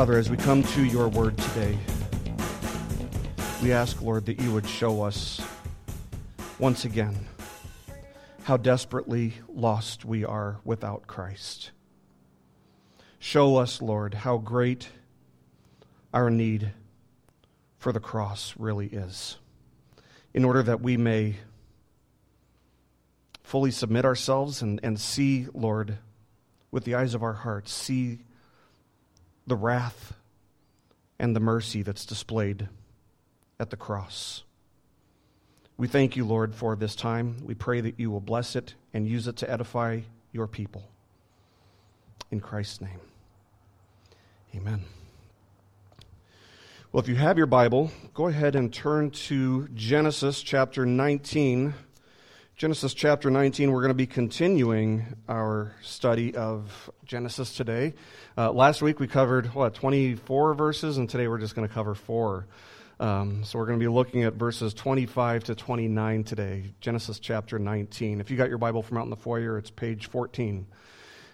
Father, as we come to your word today, we ask, Lord, that you would show us once again how desperately lost we are without Christ. Show us, Lord, how great our need for the cross really is, in order that we may fully submit ourselves and, and see, Lord, with the eyes of our hearts, see the wrath and the mercy that's displayed at the cross. We thank you, Lord, for this time. We pray that you will bless it and use it to edify your people. In Christ's name, amen. Well, if you have your Bible, go ahead and turn to Genesis chapter 19. Genesis chapter 19, we're going to be continuing our study of Genesis today. Uh, last week we covered, what, 24 verses, and today we're just going to cover four. Um, so we're going to be looking at verses 25 to 29 today, Genesis chapter 19. If you got your Bible from out in the foyer, it's page 14.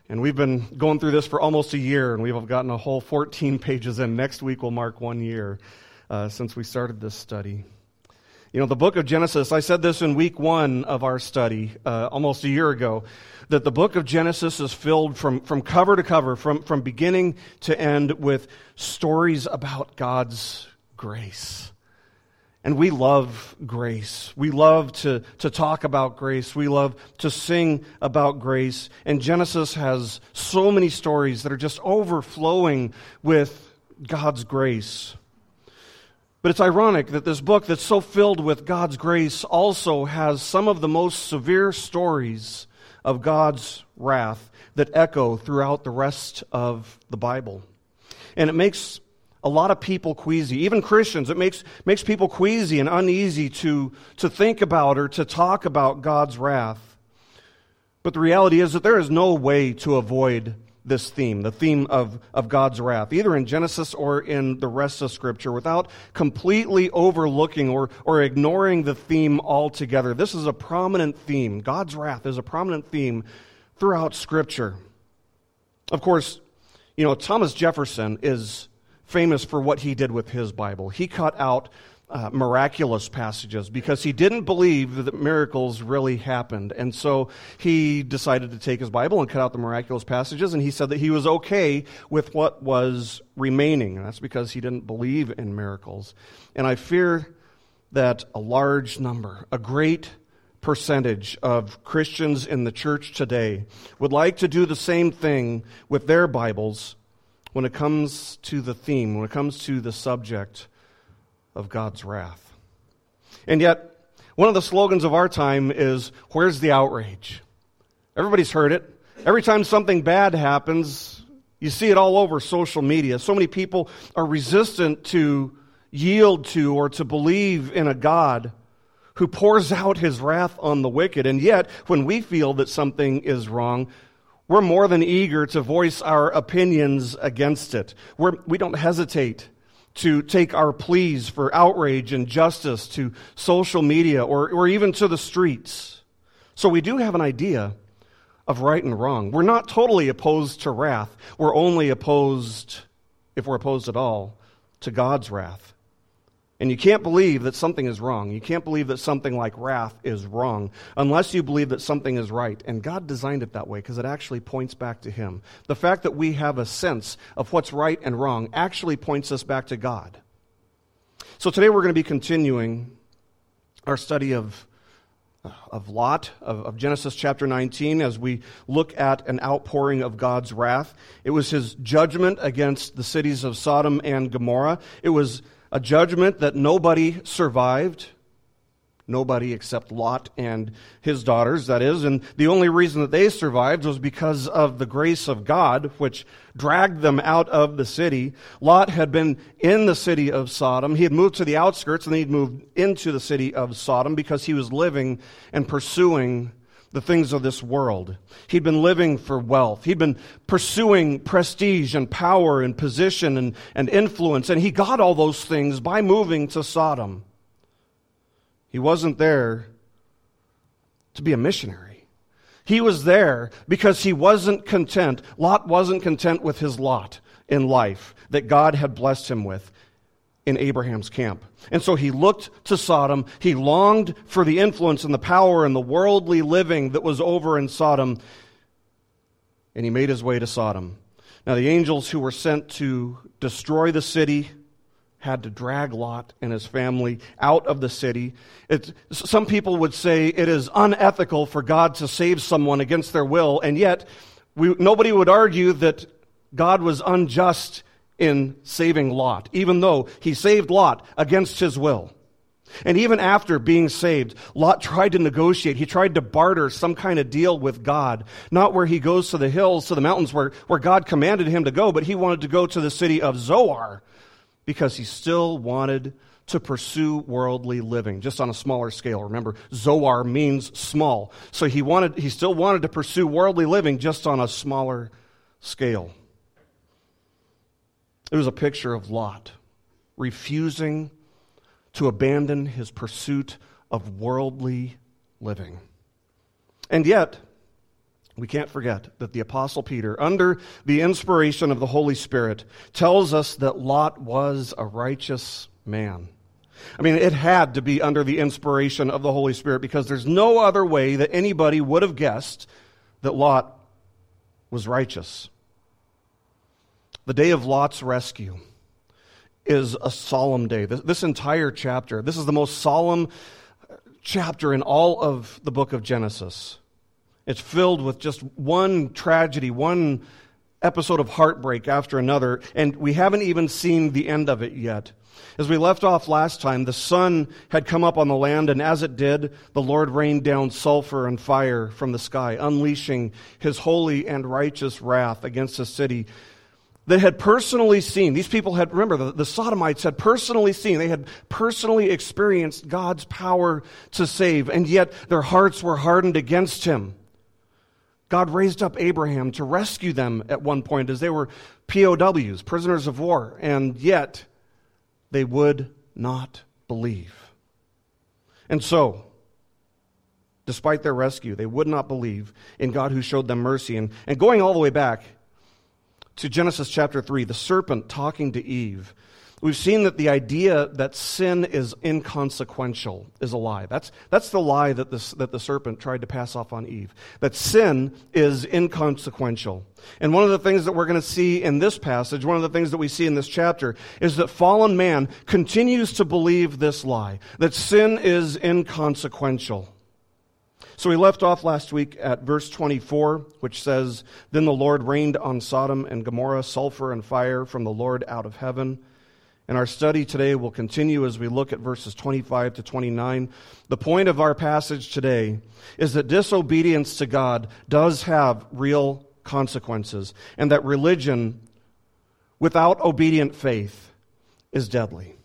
And we've been going through this for almost a year, and we've gotten a whole 14 pages in. Next week will mark one year uh, since we started this study. You know, the book of Genesis, I said this in week one of our study uh, almost a year ago, that the book of Genesis is filled from, from cover to cover, from, from beginning to end, with stories about God's grace. And we love grace. We love to, to talk about grace. We love to sing about grace. And Genesis has so many stories that are just overflowing with God's grace. But it's ironic that this book that's so filled with God's grace also has some of the most severe stories of God's wrath that echo throughout the rest of the Bible. And it makes a lot of people queasy, even Christians. It makes, makes people queasy and uneasy to, to think about or to talk about God's wrath. But the reality is that there is no way to avoid this theme, the theme of, of God's wrath, either in Genesis or in the rest of Scripture, without completely overlooking or, or ignoring the theme altogether. This is a prominent theme. God's wrath is a prominent theme throughout Scripture. Of course, you know, Thomas Jefferson is famous for what he did with his Bible. He cut out uh, miraculous passages because he didn't believe that miracles really happened. And so he decided to take his Bible and cut out the miraculous passages, and he said that he was okay with what was remaining. And that's because he didn't believe in miracles. And I fear that a large number, a great percentage of Christians in the church today would like to do the same thing with their Bibles when it comes to the theme, when it comes to the subject of God's wrath. And yet, one of the slogans of our time is, Where's the outrage? Everybody's heard it. Every time something bad happens, you see it all over social media. So many people are resistant to yield to or to believe in a God who pours out his wrath on the wicked. And yet, when we feel that something is wrong, we're more than eager to voice our opinions against it. We're, we don't hesitate to take our pleas for outrage and justice to social media or, or even to the streets. So we do have an idea of right and wrong. We're not totally opposed to wrath. We're only opposed, if we're opposed at all, to God's wrath. And you can't believe that something is wrong. You can't believe that something like wrath is wrong unless you believe that something is right. And God designed it that way because it actually points back to Him. The fact that we have a sense of what's right and wrong actually points us back to God. So today we're going to be continuing our study of, of Lot, of, of Genesis chapter 19, as we look at an outpouring of God's wrath. It was His judgment against the cities of Sodom and Gomorrah. It was a judgment that nobody survived. Nobody except Lot and his daughters, that is. And the only reason that they survived was because of the grace of God, which dragged them out of the city. Lot had been in the city of Sodom. He had moved to the outskirts and then he'd moved into the city of Sodom because he was living and pursuing the things of this world. He'd been living for wealth. He'd been pursuing prestige and power and position and, and influence, and he got all those things by moving to Sodom. He wasn't there to be a missionary. He was there because he wasn't content. Lot wasn't content with his lot. in life that God had blessed him with in Abraham's camp. And so he looked to Sodom. He longed for the influence and the power and the worldly living that was over in Sodom. And he made his way to Sodom. Now, the angels who were sent to destroy the city had to drag Lot and his family out of the city. It, some people would say it is unethical for God to save someone against their will, and yet we, nobody would argue that God was unjust in saving Lot, even though he saved Lot against his will. And even after being saved, Lot tried to negotiate. He tried to barter some kind of deal with God. Not where he goes to the hills, to the mountains where, where God commanded him to go, but he wanted to go to the city of Zoar because he still wanted to pursue worldly living, just on a smaller scale. Remember, Zoar means small. So he wanted, he still wanted to pursue worldly living just on a smaller scale. It was a picture of Lot refusing to abandon his pursuit of worldly living. And yet, we can't forget that the Apostle Peter, under the inspiration of the Holy Spirit, tells us that Lot was a righteous man. I mean, it had to be under the inspiration of the Holy Spirit because there's no other way that anybody would have guessed that Lot was righteous. The day of Lot's rescue is a solemn day. This, this, entire chapter, this is the most solemn chapter in all of the book of Genesis. It's filled with just one tragedy, one episode of heartbreak after another, and we haven't even seen the end of it yet. As we left off last time, the sun had come up on the land, and as it did, the Lord rained down sulfur and fire from the sky, unleashing his holy and righteous wrath against the city that had personally seen, these people had, remember, the, the, Sodomites had personally seen, they had personally experienced God's power to save, and yet their hearts were hardened against him. God raised up Abraham to rescue them at one point as they were POWs, prisoners of war, and yet they would not believe. And so, despite their rescue, they would not believe in God who showed them mercy. And, and going all the way back, to Genesis chapter 3, the serpent talking to Eve, we've seen that the idea that sin is inconsequential is a lie. That's, that's the lie that, this, that the serpent tried to pass off on Eve. That sin is inconsequential. And one of the things that we're going to see in this passage, one of the things that we see in this chapter, is that fallen man continues to believe this lie that sin is inconsequential. So we left off last week at verse 24, which says, Then the Lord rained on Sodom and Gomorrah sulfur and fire from the Lord out of heaven. And our study today will continue as we look at verses 25 to 29. The point of our passage today is that disobedience to God does have real consequences, and that religion without obedient faith is deadly.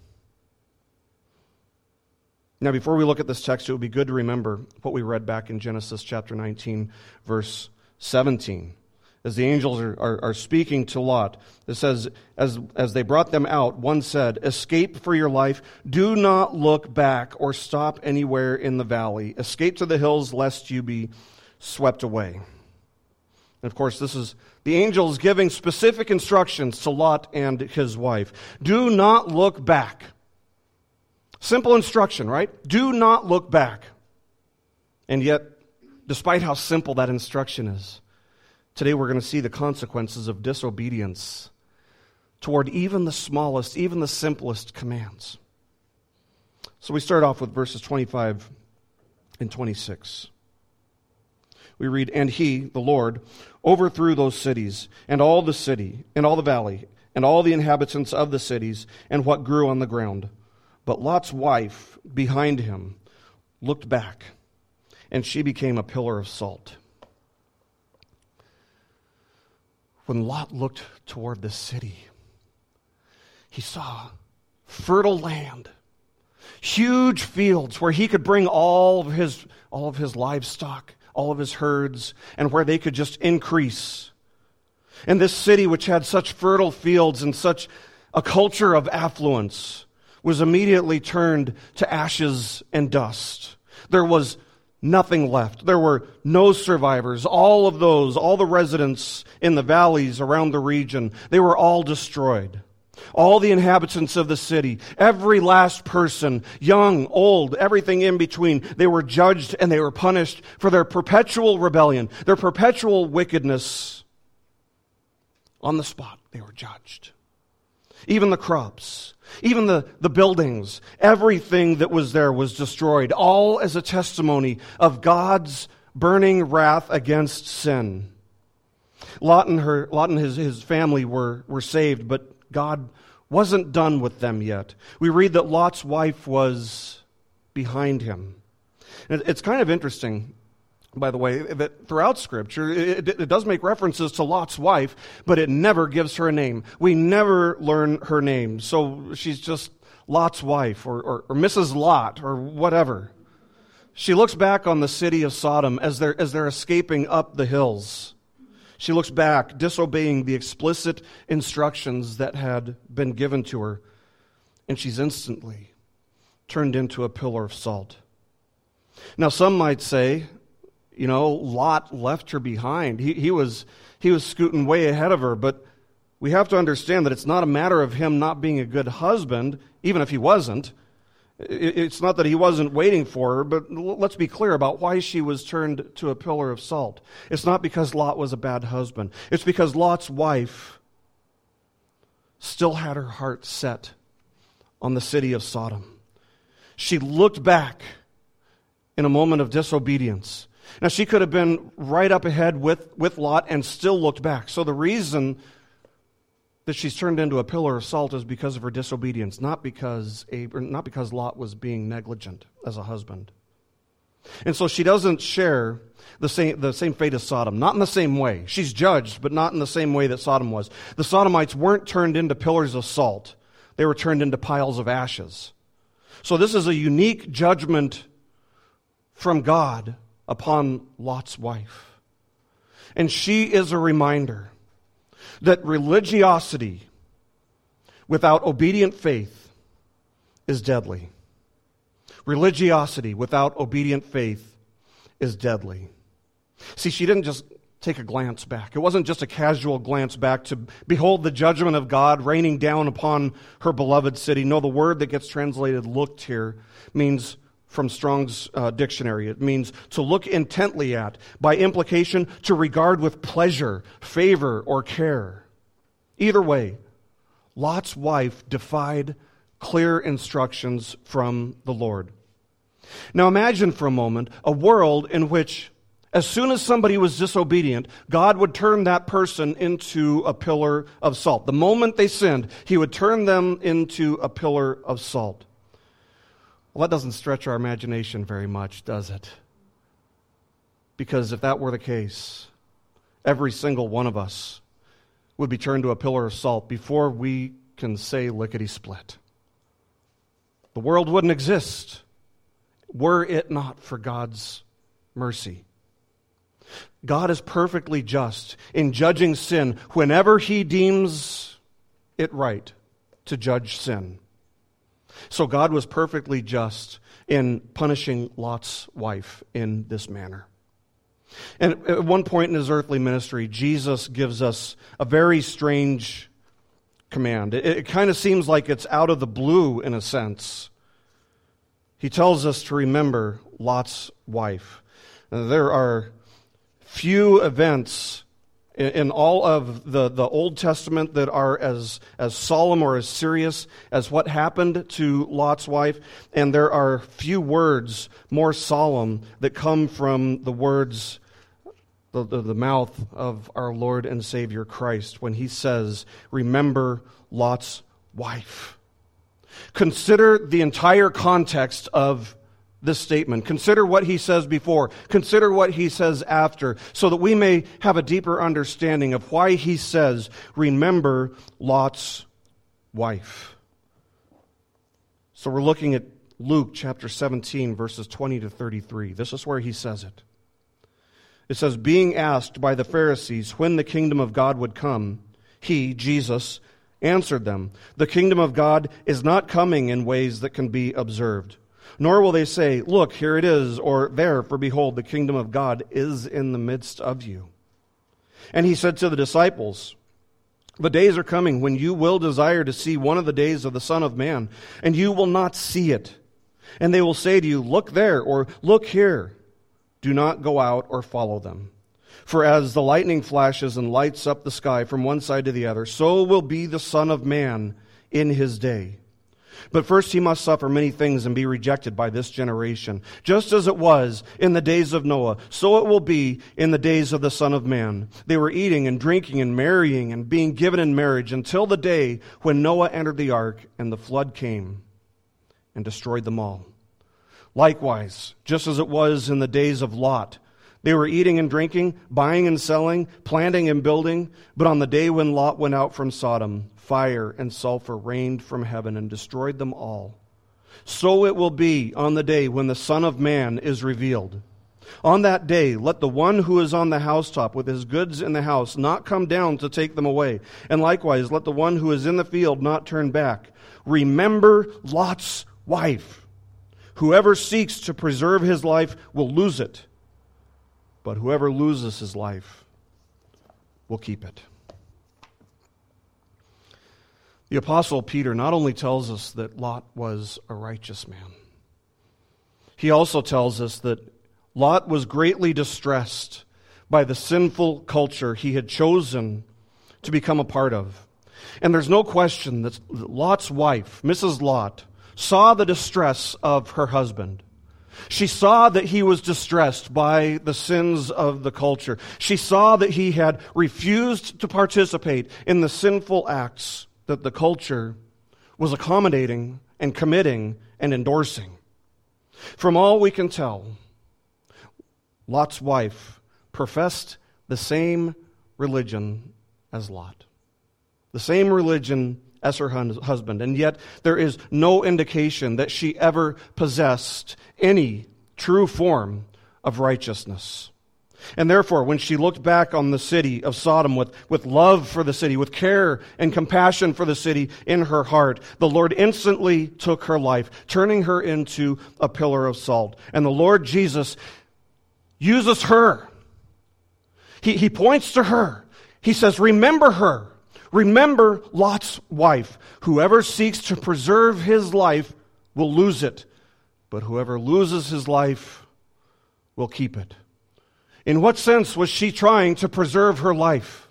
Now, before we look at this text, it would be good to remember what we read back in Genesis chapter 19, verse 17. As the angels are, are, are, speaking to Lot, it says, as, as they brought them out, one said, Escape for your life. Do not look back or stop anywhere in the valley. Escape to the hills, lest you be swept away. And of course, this is the angels giving specific instructions to Lot and his wife. Do not look back. Simple instruction, right? Do not look back. And yet, despite how simple that instruction is, today we're going to see the consequences of disobedience toward even the smallest, even the simplest commands. So we start off with verses 25 and 26. We read, And he, the Lord, overthrew those cities, and all the city, and all the valley, and all the inhabitants of the cities, and what grew on the ground but Lot's wife, behind him, looked back, and she became a pillar of salt. When Lot looked toward the city, he saw fertile land, huge fields where he could bring all of his, all of his livestock, all of his herds, and where they could just increase. And this city, which had such fertile fields and such a culture of affluence, was immediately turned to ashes and dust. There was nothing left. There were no survivors. All of those, all the residents in the valleys around the region, they were all destroyed. All the inhabitants of the city, every last person, young, old, everything in between, they were judged and they were punished for their perpetual rebellion, their perpetual wickedness. On the spot, they were judged. Even the crops, even the, the buildings, everything that was there was destroyed, all as a testimony of God's burning wrath against sin. Lot and, her, Lot and his, his family were, were saved, but God wasn't done with them yet. We read that Lot's wife was behind him. It's kind of interesting by the way, that throughout Scripture, it, it, does make references to Lot's wife, but it never gives her a name. We never learn her name. So she's just Lot's wife or, or, or Mrs. Lot or whatever. She looks back on the city of Sodom as they're, as they're escaping up the hills. She looks back, disobeying the explicit instructions that had been given to her, and she's instantly turned into a pillar of salt. Now, some might say, you know, Lot left her behind. He, he, was, he was scooting way ahead of her, but we have to understand that it's not a matter of him not being a good husband, even if he wasn't. It's not that he wasn't waiting for her, but let's be clear about why she was turned to a pillar of salt. It's not because Lot was a bad husband, it's because Lot's wife still had her heart set on the city of Sodom. She looked back in a moment of disobedience now, she could have been right up ahead with, with Lot and still looked back. So the reason that she's turned into a pillar of salt is because of her disobedience, not because, not because Lot was being negligent as a husband. And so she doesn't share the same, the same fate as Sodom, not in the same way. She's judged, but not in the same way that Sodom was. The Sodomites weren't turned into pillars of salt, they were turned into piles of ashes. So this is a unique judgment from God upon Lot's wife. And she is a reminder that religiosity without obedient faith is deadly. Religiosity without obedient faith is deadly. See, she didn't just take a glance back. It wasn't just a casual glance back to behold the judgment of God raining down upon her beloved city. No, the word that gets translated looked here means from Strong's uh, dictionary. It means to look intently at, by implication, to regard with pleasure, favor, or care. Either way, Lot's wife defied clear instructions from the Lord. Now imagine for a moment a world in which, as soon as somebody was disobedient, God would turn that person into a pillar of salt. The moment they sinned, He would turn them into a pillar of salt. Well, that doesn't stretch our imagination very much, does it? Because if that were the case, every single one of us would be turned to a pillar of salt before we can say lickety split. The world wouldn't exist were it not for God's mercy. God is perfectly just in judging sin whenever he deems it right to judge sin. So God was perfectly just in punishing Lot's wife in this manner. And at one point in his earthly ministry, Jesus gives us a very strange command. It, it kind of seems like it's out of the blue in a sense. He tells us to remember Lot's wife. Now, there are few events in all of the, the Old Testament that are as, as solemn or as serious as what happened to Lot's wife. And there are few words more solemn that come from the words, the, the, the mouth of our Lord and Savior Christ when he says, Remember Lot's wife. Consider the entire context of this statement. Consider what he says before. Consider what he says after, so that we may have a deeper understanding of why he says, Remember Lot's wife. So we're looking at Luke chapter 17, verses 20 to 33. This is where he says it. It says, Being asked by the Pharisees when the kingdom of God would come, he, Jesus, answered them, The kingdom of God is not coming in ways that can be observed. Nor will they say, Look, here it is, or there, for behold, the kingdom of God is in the midst of you. And he said to the disciples, The days are coming when you will desire to see one of the days of the Son of Man, and you will not see it. And they will say to you, Look there, or Look here. Do not go out or follow them. For as the lightning flashes and lights up the sky from one side to the other, so will be the Son of Man in his day. But first he must suffer many things and be rejected by this generation. Just as it was in the days of Noah, so it will be in the days of the Son of Man. They were eating and drinking and marrying and being given in marriage until the day when Noah entered the ark and the flood came and destroyed them all. Likewise, just as it was in the days of Lot, they were eating and drinking, buying and selling, planting and building. But on the day when Lot went out from Sodom, fire and sulfur rained from heaven and destroyed them all. So it will be on the day when the Son of Man is revealed. On that day, let the one who is on the housetop with his goods in the house not come down to take them away. And likewise, let the one who is in the field not turn back. Remember Lot's wife. Whoever seeks to preserve his life will lose it but whoever loses his life will keep it. The Apostle Peter not only tells us that Lot was a righteous man, he also tells us that Lot was greatly distressed by the sinful culture he had chosen to become a part of. And there's no question that Lot's wife, Mrs. Lot, saw the distress of her husband. She saw that he was distressed by the sins of the culture. She saw that he had refused to participate in the sinful acts that the culture was accommodating and committing and endorsing. From all we can tell, Lot's wife professed the same religion as Lot, the same religion as her husband, and yet there is no indication that she ever possessed any true form of righteousness. And therefore, when she looked back on the city of Sodom with, with love for the city, with care and compassion for the city in her heart, the Lord instantly took her life, turning her into a pillar of salt. And the Lord Jesus uses her. He, he points to her. He says, Remember her. Remember Lot's wife. Whoever seeks to preserve his life will lose it, but whoever loses his life will keep it. In what sense was she trying to preserve her life?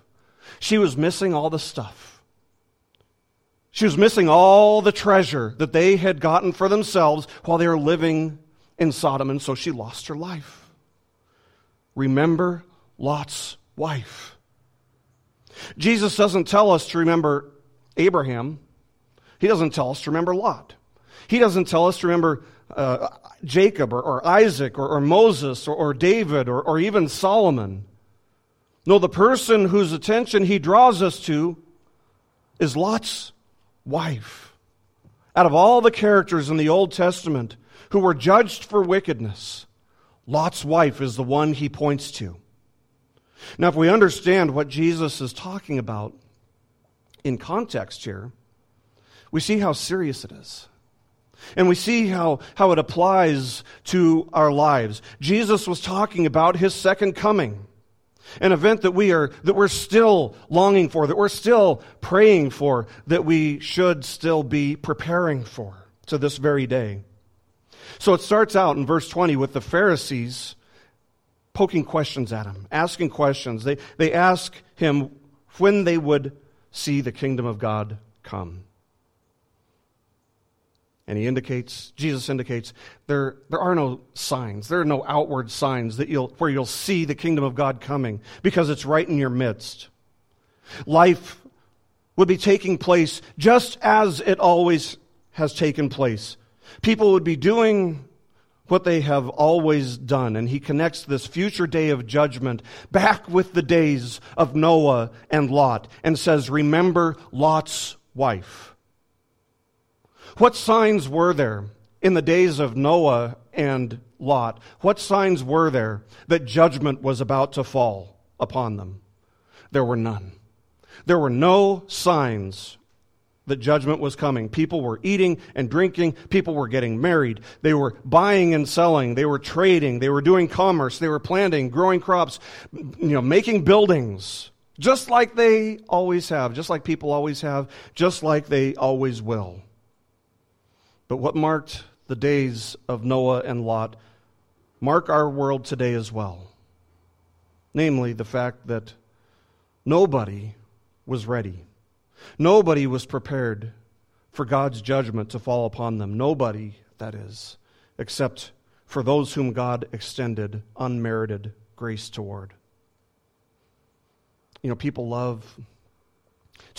She was missing all the stuff. She was missing all the treasure that they had gotten for themselves while they were living in Sodom, and so she lost her life. Remember Lot's wife. Jesus doesn't tell us to remember Abraham. He doesn't tell us to remember Lot. He doesn't tell us to remember uh, Jacob or, or Isaac or, or Moses or, or David or, or even Solomon. No, the person whose attention he draws us to is Lot's wife. Out of all the characters in the Old Testament who were judged for wickedness, Lot's wife is the one he points to. Now, if we understand what Jesus is talking about in context here, we see how serious it is. And we see how, how it applies to our lives. Jesus was talking about his second coming, an event that we are, that we're still longing for, that we're still praying for, that we should still be preparing for to this very day. So it starts out in verse 20 with the Pharisees poking questions at him, asking questions. They, they ask him when they would see the kingdom of God come. And he indicates, Jesus indicates, there, there are no signs. There are no outward signs that you'll, where you'll see the kingdom of God coming because it's right in your midst. Life would be taking place just as it always has taken place. People would be doing what they have always done. And he connects this future day of judgment back with the days of Noah and Lot and says, Remember Lot's wife. What signs were there in the days of Noah and Lot? What signs were there that judgment was about to fall upon them? There were none. There were no signs that judgment was coming. People were eating and drinking. People were getting married. They were buying and selling. They were trading. They were doing commerce. They were planting, growing crops, you know, making buildings. Just like they always have, just like people always have, just like they always will. But what marked the days of Noah and Lot mark our world today as well. Namely, the fact that nobody was ready. Nobody was prepared for God's judgment to fall upon them. Nobody, that is, except for those whom God extended unmerited grace toward. You know, people love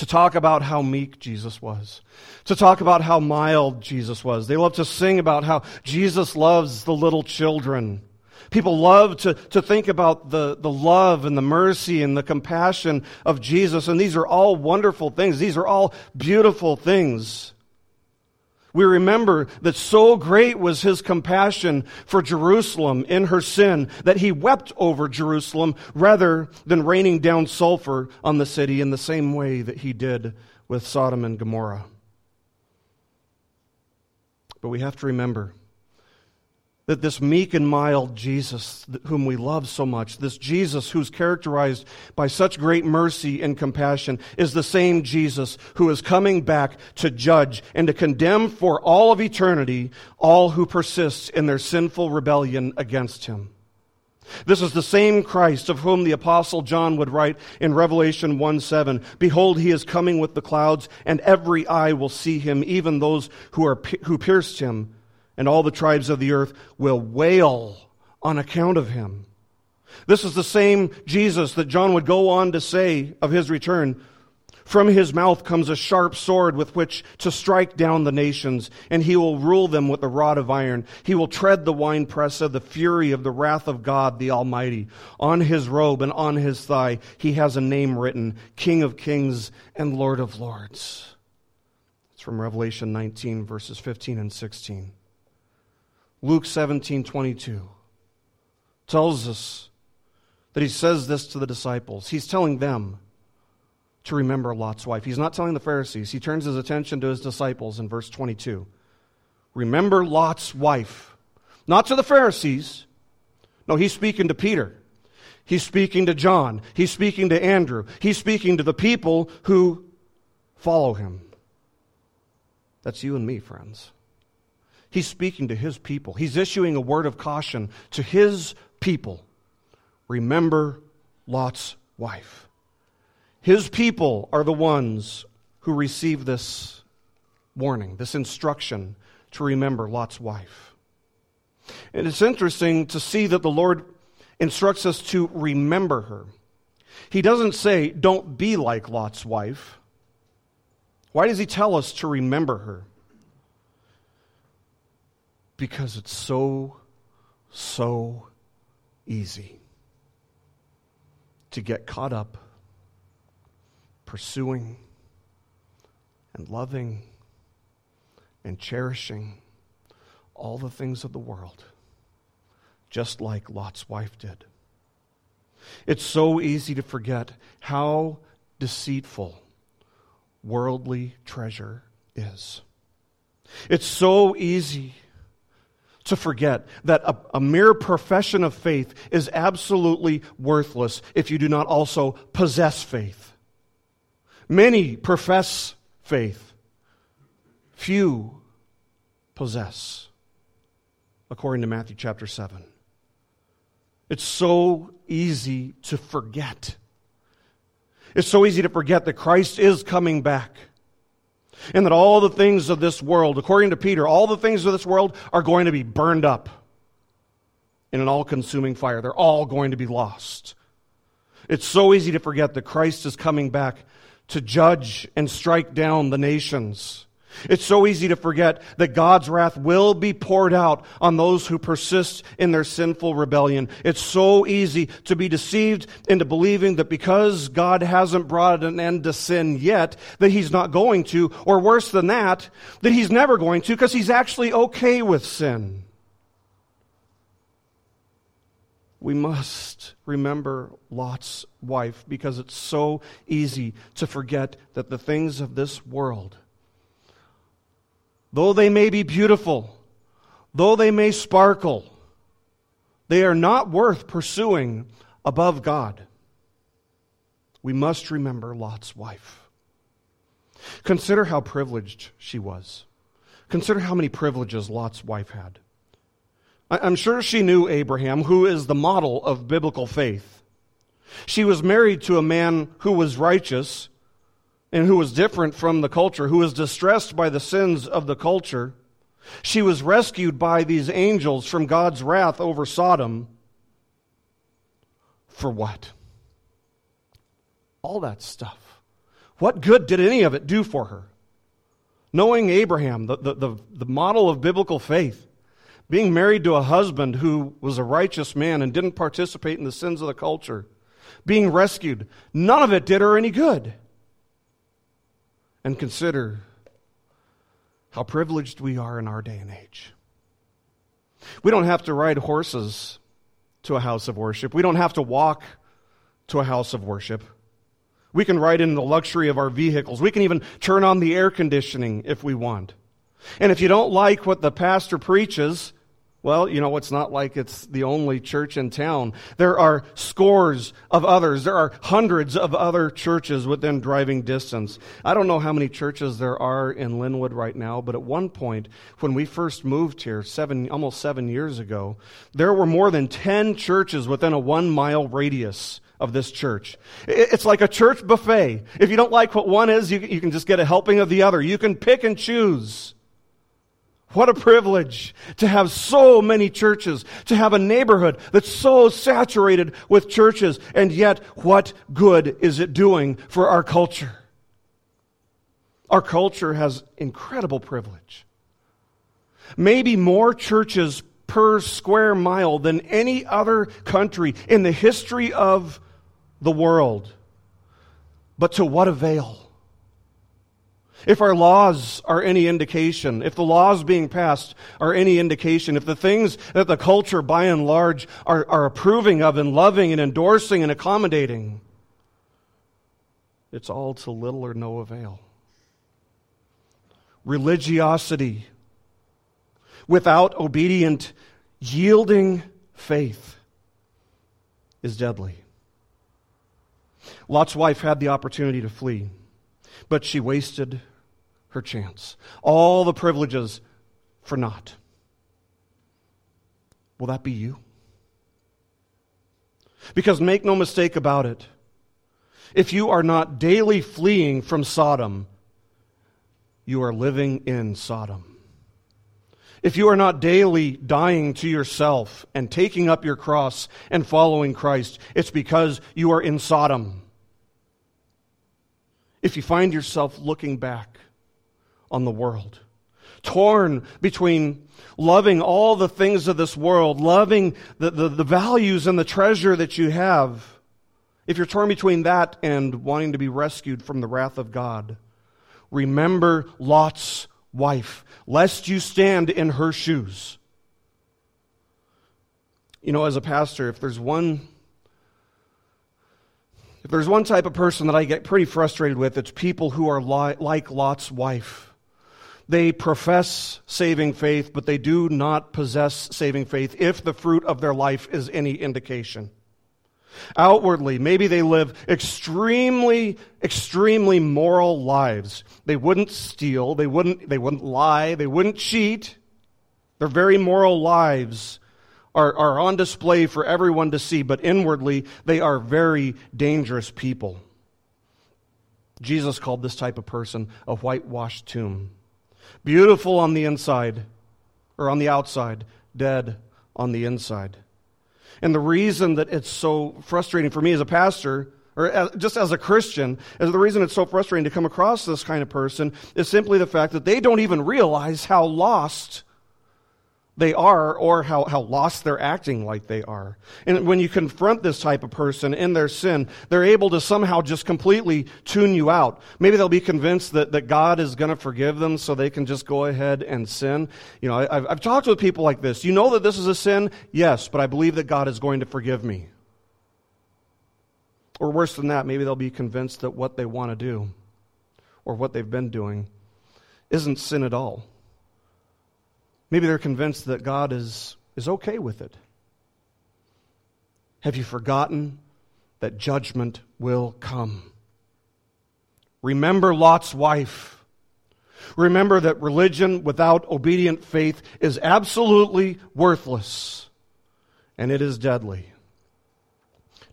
to talk about how meek Jesus was, to talk about how mild Jesus was. They love to sing about how Jesus loves the little children. People love to, to think about the, the love and the mercy and the compassion of Jesus, and these are all wonderful things. These are all beautiful things. We remember that so great was his compassion for Jerusalem in her sin that he wept over Jerusalem rather than raining down sulfur on the city in the same way that he did with Sodom and Gomorrah. But we have to remember that this meek and mild Jesus, whom we love so much, this Jesus who's characterized by such great mercy and compassion, is the same Jesus who is coming back to judge and to condemn for all of eternity all who persist in their sinful rebellion against him. This is the same Christ of whom the apostle John would write in Revelation 1 7, Behold, he is coming with the clouds, and every eye will see him, even those who, are, who pierced him and all the tribes of the earth will wail on account of him. This is the same Jesus that John would go on to say of his return. From his mouth comes a sharp sword with which to strike down the nations, and he will rule them with a rod of iron. He will tread the winepress of the fury of the wrath of God the Almighty. On his robe and on his thigh he has a name written, King of Kings and Lord of Lords. It's from Revelation 19, verses 15 and 16. Luke 17 22 tells us that he says this to the disciples. He's telling them to remember Lot's wife. He's not telling the Pharisees. He turns his attention to his disciples in verse 22. Remember Lot's wife. Not to the Pharisees. No, he's speaking to Peter. He's speaking to John. He's speaking to Andrew. He's speaking to the people who follow him. That's you and me, friends. He's speaking to his people. He's issuing a word of caution to his people. Remember Lot's wife. His people are the ones who receive this warning, this instruction to remember Lot's wife. And it's interesting to see that the Lord instructs us to remember her. He doesn't say, don't be like Lot's wife. Why does he tell us to remember her? Because it's so, so easy to get caught up pursuing and loving and cherishing all the things of the world, just like Lot's wife did. It's so easy to forget how deceitful worldly treasure is. It's so easy to forget that a, a, mere profession of faith is absolutely worthless if you do not also possess faith. Many profess faith, few possess, according to Matthew chapter 7. It's so easy to forget. It's so easy to forget that Christ is coming back and that all the things of this world, according to Peter, all the things of this world are going to be burned up in an all consuming fire. They're all going to be lost. It's so easy to forget that Christ is coming back to judge and strike down the nations. It's so easy to forget that God's wrath will be poured out on those who persist in their sinful rebellion. It's so easy to be deceived into believing that because God hasn't brought an end to sin yet, that He's not going to, or worse than that, that He's never going to because He's actually okay with sin. We must remember Lot's wife because it's so easy to forget that the things of this world though they may be beautiful, though they may sparkle, they are not worth pursuing above God. We must remember Lot's wife. Consider how privileged she was. Consider how many privileges Lot's wife had. I'm sure she knew Abraham, who is the model of biblical faith. She was married to a man who was righteous and who was different from the culture, who was distressed by the sins of the culture. She was rescued by these angels from God's wrath over Sodom. For what? All that stuff. What good did any of it do for her? Knowing Abraham, the, the, the, the, model of biblical faith, being married to a husband who was a righteous man and didn't participate in the sins of the culture, being rescued, none of it did her any good. And consider how privileged we are in our day and age. We don't have to ride horses to a house of worship. We don't have to walk to a house of worship. We can ride in the luxury of our vehicles. We can even turn on the air conditioning if we want. And if you don't like what the pastor preaches, well, you know, it's not like it's the only church in town. There are scores of others. There are hundreds of other churches within driving distance. I don't know how many churches there are in Linwood right now, but at one point, when we first moved here, seven, almost seven years ago, there were more than 10 churches within a one mile radius of this church. It's like a church buffet. If you don't like what one is, you, you can just get a helping of the other. You can pick and choose. What a privilege to have so many churches, to have a neighborhood that's so saturated with churches, and yet what good is it doing for our culture? Our culture has incredible privilege. Maybe more churches per square mile than any other country in the history of the world. But to what avail? If our laws are any indication, if the laws being passed are any indication, if the things that the culture by and large are, are approving of and loving and endorsing and accommodating, it's all to little or no avail. Religiosity without obedient, yielding faith is deadly. Lot's wife had the opportunity to flee, but she wasted her chance. All the privileges for naught. Will that be you? Because make no mistake about it, if you are not daily fleeing from Sodom, you are living in Sodom. If you are not daily dying to yourself and taking up your cross and following Christ, it's because you are in Sodom. If you find yourself looking back on the world, torn between loving all the things of this world, loving the, the, the, values and the treasure that you have, if you're torn between that and wanting to be rescued from the wrath of God, remember Lot's wife, lest you stand in her shoes. You know, as a pastor, if there's one if there's one type of person that I get pretty frustrated with, it's people who are li- like Lot's wife. They profess saving faith, but they do not possess saving faith if the fruit of their life is any indication. Outwardly, maybe they live extremely, extremely moral lives. They wouldn't steal, they wouldn't, they wouldn't lie, they wouldn't cheat. Their very moral lives are, are on display for everyone to see, but inwardly, they are very dangerous people. Jesus called this type of person a whitewashed tomb. Beautiful on the inside, or on the outside, dead on the inside. And the reason that it's so frustrating for me as a pastor, or as, just as a Christian, is the reason it's so frustrating to come across this kind of person is simply the fact that they don't even realize how lost they are or how, how lost they're acting like they are. And when you confront this type of person in their sin, they're able to somehow just completely tune you out. Maybe they'll be convinced that, that God is going to forgive them so they can just go ahead and sin. You know, I, I've, I've talked with people like this. You know that this is a sin? Yes, but I believe that God is going to forgive me. Or worse than that, maybe they'll be convinced that what they want to do or what they've been doing isn't sin at all Maybe they're convinced that God is, is okay with it. Have you forgotten that judgment will come? Remember Lot's wife. Remember that religion without obedient faith is absolutely worthless and it is deadly.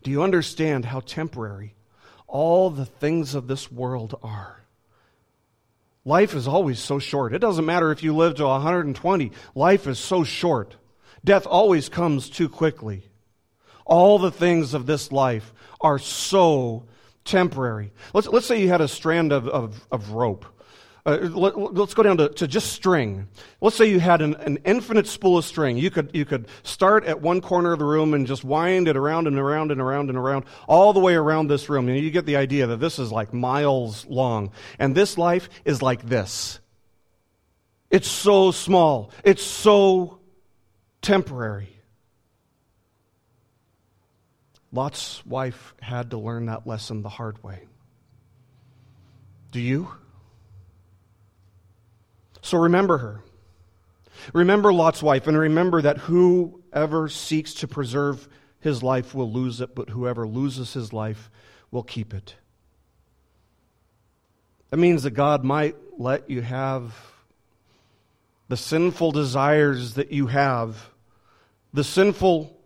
Do you understand how temporary all the things of this world are? Life is always so short. It doesn't matter if you live to 120, life is so short. Death always comes too quickly. All the things of this life are so temporary. Let's, let's say you had a strand of, of, of rope uh, let, us go down to, to, just string. Let's say you had an, an, infinite spool of string. You could, you could start at one corner of the room and just wind it around and around and around and around, all the way around this room. And you get the idea that this is like miles long. And this life is like this. It's so small. It's so temporary. Lot's wife had to learn that lesson the hard way. Do you? So remember her. Remember Lot's wife, and remember that whoever seeks to preserve his life will lose it, but whoever loses his life will keep it. That means that God might let you have the sinful desires that you have, the sinful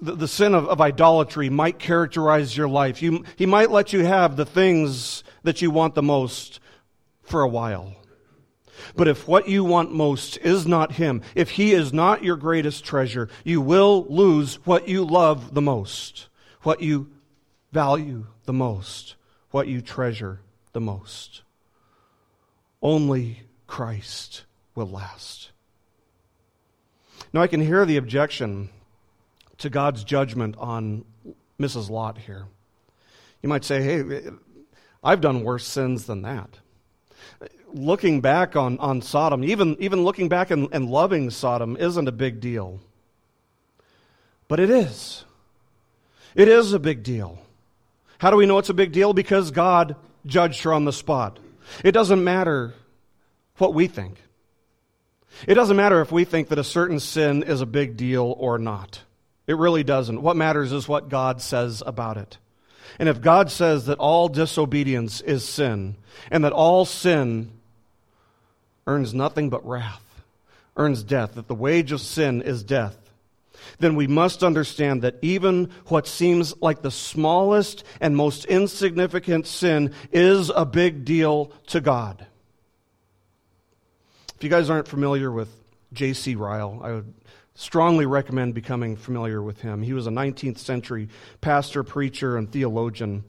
the, sin of, of idolatry might characterize your life. You, he might let you have the things that you want the most for a while. But if what you want most is not Him, if He is not your greatest treasure, you will lose what you love the most, what you value the most, what you treasure the most. Only Christ will last. Now, I can hear the objection to God's judgment on Mrs. Lot here. You might say, hey, I've done worse sins than that looking back on, on Sodom, even, even looking back and, and loving Sodom, isn't a big deal. But it is. It is a big deal. How do we know it's a big deal? Because God judged her on the spot. It doesn't matter what we think. It doesn't matter if we think that a certain sin is a big deal or not. It really doesn't. What matters is what God says about it. And if God says that all disobedience is sin, and that all sin earns nothing but wrath, earns death, that the wage of sin is death, then we must understand that even what seems like the smallest and most insignificant sin is a big deal to God. If you guys aren't familiar with J.C. Ryle, I would strongly recommend becoming familiar with him. He was a 19th century pastor, preacher, and theologian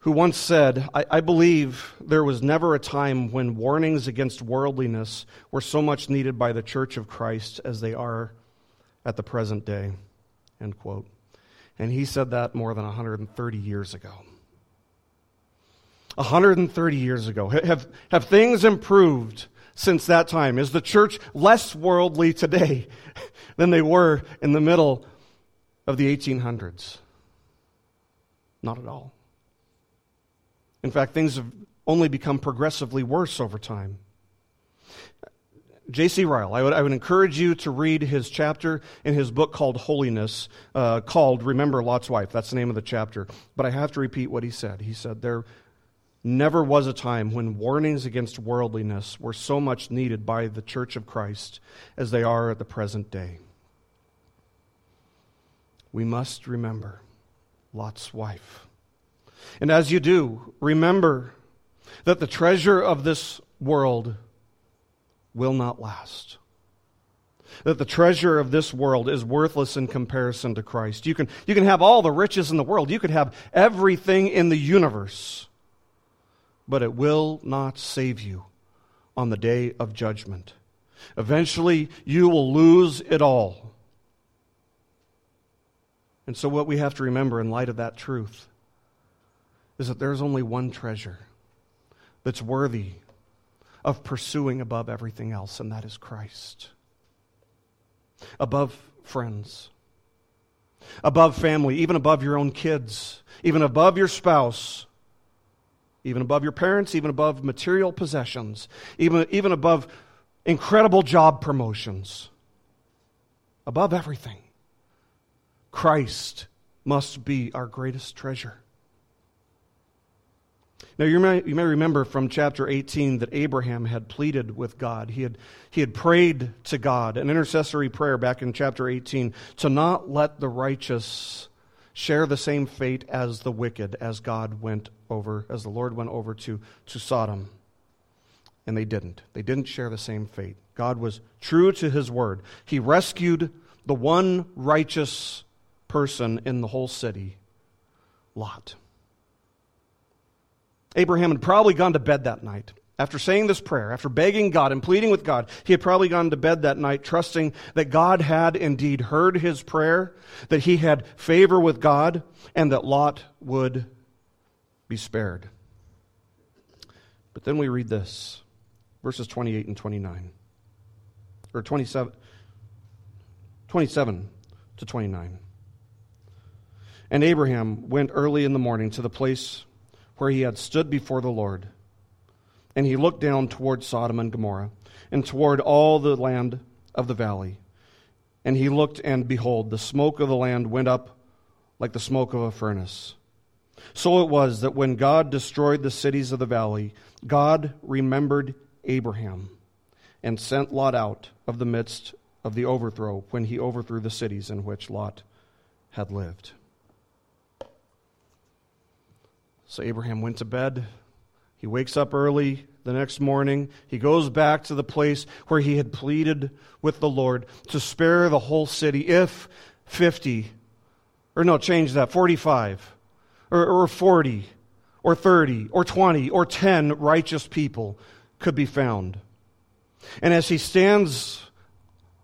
who once said, I, I, believe there was never a time when warnings against worldliness were so much needed by the Church of Christ as they are at the present day. End quote. And he said that more than 130 years ago. 130 years ago. Have, have things improved since that time? Is the church less worldly today than they were in the middle of the 1800s? Not at all. In fact, things have only become progressively worse over time. J.C. Ryle, I would, I would encourage you to read his chapter in his book called Holiness, uh, called Remember Lot's Wife. That's the name of the chapter. But I have to repeat what he said. He said, There never was a time when warnings against worldliness were so much needed by the Church of Christ as they are at the present day. We must remember Lot's wife. And as you do, remember that the treasure of this world will not last. That the treasure of this world is worthless in comparison to Christ. You can, you can have all the riches in the world, you could have everything in the universe but it will not save you on the day of judgment. Eventually, you will lose it all. And so, what we have to remember in light of that truth is that there's only one treasure that's worthy of pursuing above everything else, and that is Christ. Above friends, above family, even above your own kids, even above your spouse, even above your parents, even above material possessions, even, even above incredible job promotions. Above everything, Christ must be our greatest treasure. Now, you may, you may remember from chapter 18 that Abraham had pleaded with God. He had, he had prayed to God, an intercessory prayer back in chapter 18, to not let the righteous share the same fate as the wicked, as God went over, as the Lord went over to, to Sodom. And they didn't. They didn't share the same fate. God was true to his word. He rescued the one righteous person in the whole city, Lot. Abraham had probably gone to bed that night. After saying this prayer, after begging God and pleading with God, he had probably gone to bed that night trusting that God had indeed heard his prayer, that he had favor with God, and that Lot would be spared. But then we read this verses 28 and 29, or 27, 27 to 29. And Abraham went early in the morning to the place where he had stood before the Lord. And he looked down toward Sodom and Gomorrah, and toward all the land of the valley. And he looked, and behold, the smoke of the land went up like the smoke of a furnace. So it was that when God destroyed the cities of the valley, God remembered Abraham and sent Lot out of the midst of the overthrow when he overthrew the cities in which Lot had lived. So Abraham went to bed. He wakes up early the next morning. He goes back to the place where he had pleaded with the Lord to spare the whole city if 50, or no, change that, 45, or, or 40, or 30, or 20, or 10 righteous people could be found. And as he stands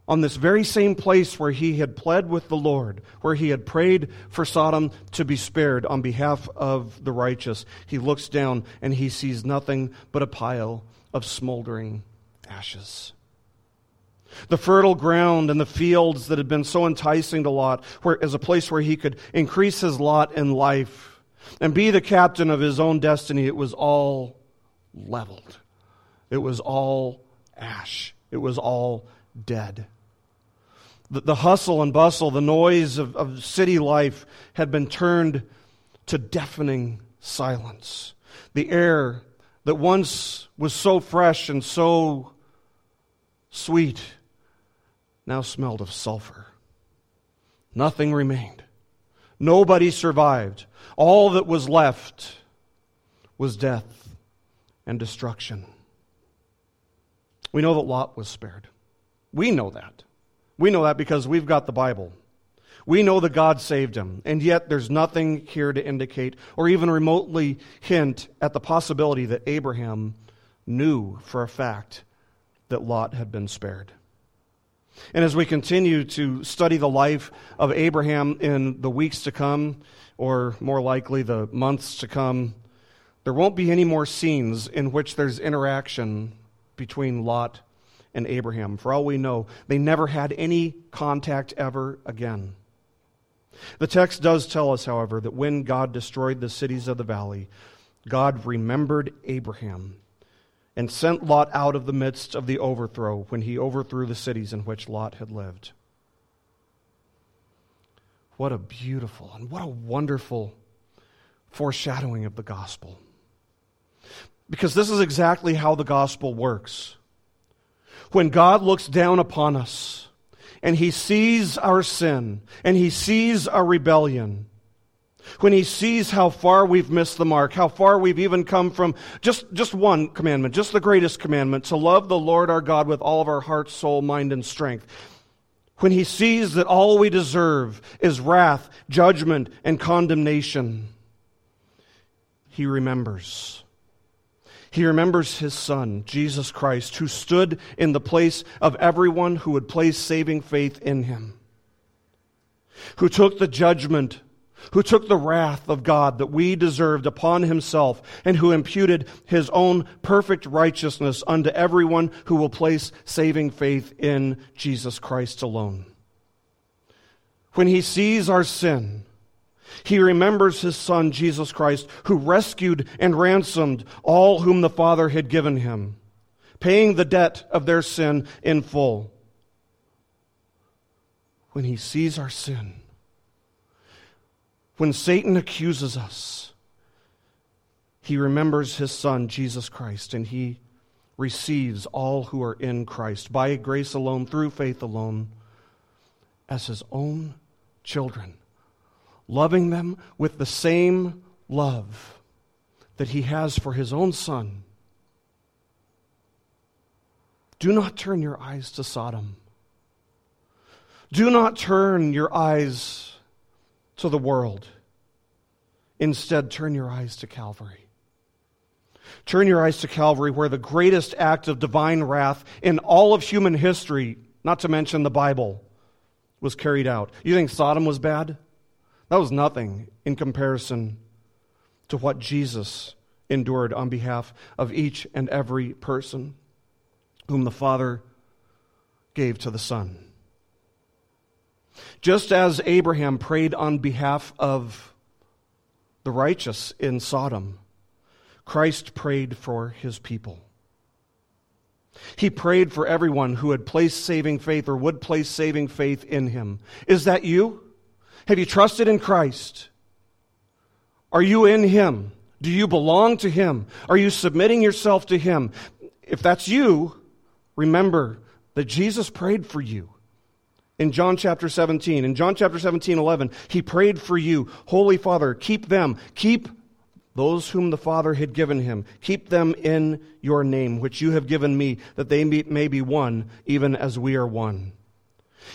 on this very same place where he had pled with the Lord, where he had prayed for Sodom to be spared on behalf of the righteous, he looks down and he sees nothing but a pile of smoldering ashes. The fertile ground and the fields that had been so enticing to Lot where, as a place where he could increase his lot in life and be the captain of his own destiny, it was all leveled. It was all ash. It was all dead. The, the hustle and bustle, the noise of, of city life had been turned to deafening silence. The air that once was so fresh and so sweet now smelled of sulfur. Nothing remained. Nobody survived. All that was left was death and destruction. We know that Lot was spared. We know that. We know that because we've got the Bible. We know that God saved him, and yet there's nothing here to indicate or even remotely hint at the possibility that Abraham knew for a fact that Lot had been spared. And as we continue to study the life of Abraham in the weeks to come, or more likely the months to come, there won't be any more scenes in which there's interaction between Lot and Abraham. For all we know, they never had any contact ever again. The text does tell us, however, that when God destroyed the cities of the valley, God remembered Abraham and sent Lot out of the midst of the overthrow when he overthrew the cities in which Lot had lived. What a beautiful and what a wonderful foreshadowing of the gospel. Because this is exactly how the gospel works when God looks down upon us and he sees our sin and he sees our rebellion, when he sees how far we've missed the mark, how far we've even come from just, just one commandment, just the greatest commandment, to love the Lord our God with all of our heart, soul, mind, and strength. When he sees that all we deserve is wrath, judgment, and condemnation, he remembers he remembers his son, Jesus Christ, who stood in the place of everyone who would place saving faith in him, who took the judgment, who took the wrath of God that we deserved upon himself, and who imputed his own perfect righteousness unto everyone who will place saving faith in Jesus Christ alone. When he sees our sin, he remembers his son, Jesus Christ, who rescued and ransomed all whom the Father had given him, paying the debt of their sin in full. When he sees our sin, when Satan accuses us, he remembers his son, Jesus Christ, and he receives all who are in Christ by grace alone, through faith alone, as his own children, loving them with the same love that he has for his own son. Do not turn your eyes to Sodom. Do not turn your eyes to the world. Instead, turn your eyes to Calvary. Turn your eyes to Calvary, where the greatest act of divine wrath in all of human history, not to mention the Bible, was carried out. You think Sodom was bad? That was nothing in comparison to what Jesus endured on behalf of each and every person whom the Father gave to the Son. Just as Abraham prayed on behalf of the righteous in Sodom, Christ prayed for his people. He prayed for everyone who had placed saving faith or would place saving faith in him. Is that you? Have you trusted in Christ? Are you in him? Do you belong to him? Are you submitting yourself to him? If that's you, remember that Jesus prayed for you in John chapter 17. In John chapter 17, 11, he prayed for you. Holy Father, keep them, keep those whom the Father had given him, keep them in your name, which you have given me, that they may be one, even as we are one.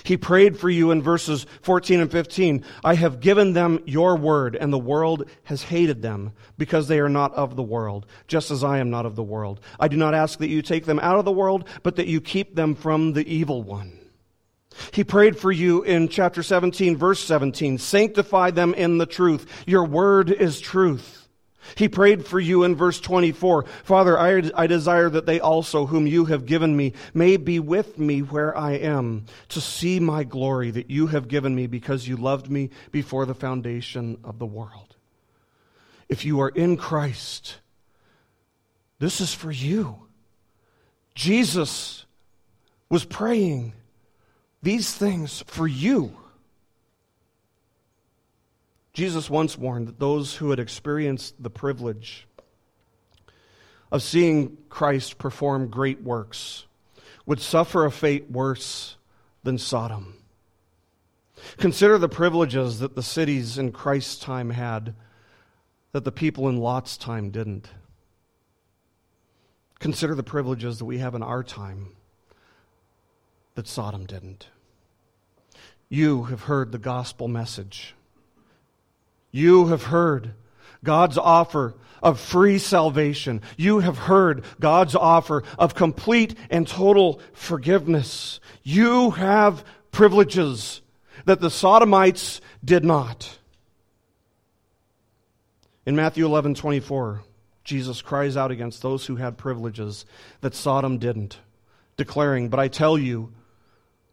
He prayed for you in verses 14 and 15. I have given them your word, and the world has hated them, because they are not of the world, just as I am not of the world. I do not ask that you take them out of the world, but that you keep them from the evil one. He prayed for you in chapter 17, verse 17. Sanctify them in the truth. Your word is truth. He prayed for you in verse 24 Father, I, I, desire that they also, whom you have given me, may be with me where I am, to see my glory that you have given me because you loved me before the foundation of the world. If you are in Christ, this is for you. Jesus was praying these things for you. Jesus once warned that those who had experienced the privilege of seeing Christ perform great works would suffer a fate worse than Sodom. Consider the privileges that the cities in Christ's time had that the people in Lot's time didn't. Consider the privileges that we have in our time that Sodom didn't. You have heard the gospel message you have heard God's offer of free salvation. You have heard God's offer of complete and total forgiveness. You have privileges that the Sodomites did not. In Matthew 11 24, Jesus cries out against those who had privileges that Sodom didn't, declaring, But I tell you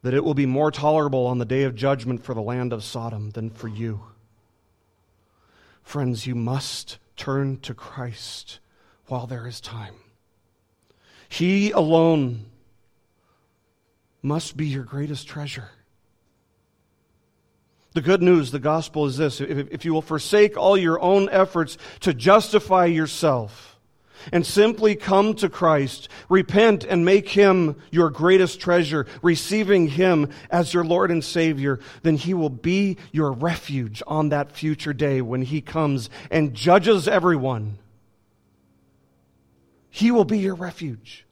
that it will be more tolerable on the day of judgment for the land of Sodom than for you. Friends, you must turn to Christ while there is time. He alone must be your greatest treasure. The good news, the gospel is this if, you will forsake all your own efforts to justify yourself, and simply come to Christ, repent and make Him your greatest treasure, receiving Him as your Lord and Savior, then He will be your refuge on that future day when He comes and judges everyone. He will be your refuge.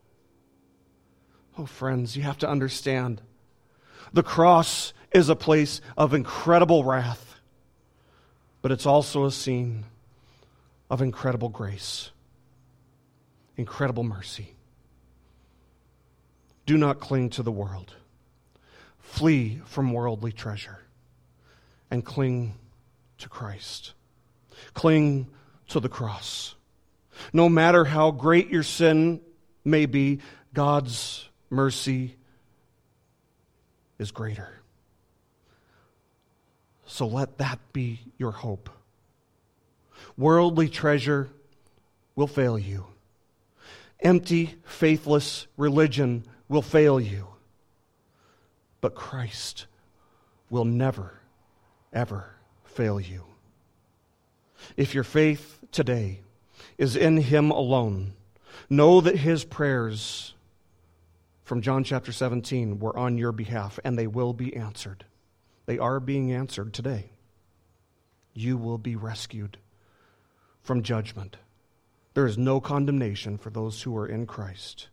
Oh, friends, you have to understand the cross is a place of incredible wrath, but it's also a scene of incredible grace incredible mercy. Do not cling to the world. Flee from worldly treasure and cling to Christ. Cling to the cross. No matter how great your sin may be, God's mercy is greater. So let that be your hope. Worldly treasure will fail you empty, faithless religion will fail you. But Christ will never, ever fail you. If your faith today is in Him alone, know that His prayers from John chapter 17 were on your behalf, and they will be answered. They are being answered today. You will be rescued from judgment. There is no condemnation for those who are in Christ.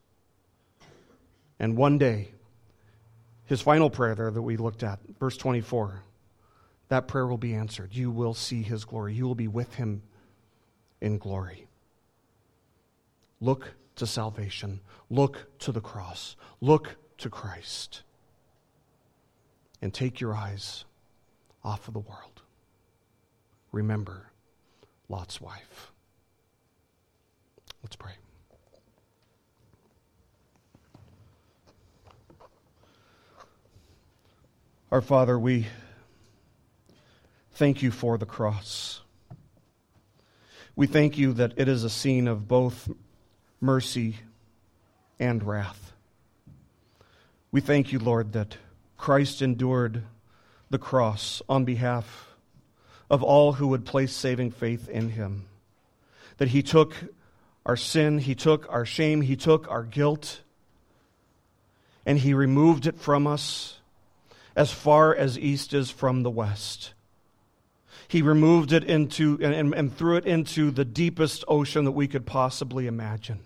And one day, his final prayer there that we looked at, verse 24, that prayer will be answered. You will see his glory. You will be with him in glory. Look to salvation. Look to the cross. Look to Christ. And take your eyes off of the world. Remember Lot's wife. Let's pray. Our Father, we thank you for the cross. We thank you that it is a scene of both mercy and wrath. We thank you, Lord, that Christ endured the cross on behalf of all who would place saving faith in him. That he took our sin, he took our shame, he took our guilt, and he removed it from us as far as east is from the west. He removed it into and, and, threw it into the deepest ocean that we could possibly imagine.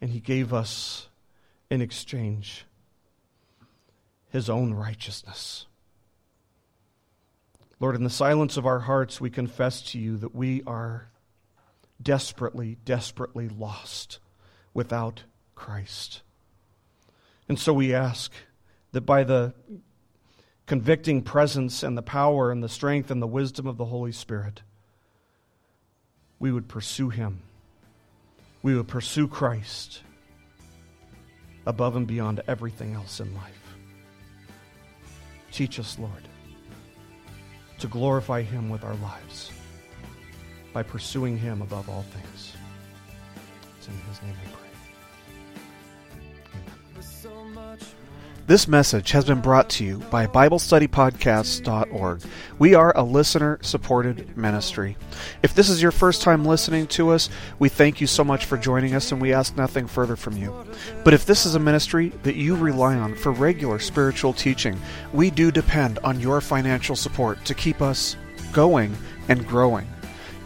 And he gave us in exchange his own righteousness. Lord, in the silence of our hearts, we confess to you that we are desperately, desperately lost without Christ. And so we ask that by the convicting presence and the power and the strength and the wisdom of the Holy Spirit, we would pursue Him. We would pursue Christ above and beyond everything else in life. Teach us, Lord, to glorify Him with our lives by pursuing Him above all things. It's in His name we pray. This message has been brought to you by BibleStudyPodcasts.org. We are a listener supported ministry. If this is your first time listening to us, we thank you so much for joining us and we ask nothing further from you. But if this is a ministry that you rely on for regular spiritual teaching, we do depend on your financial support to keep us going and growing.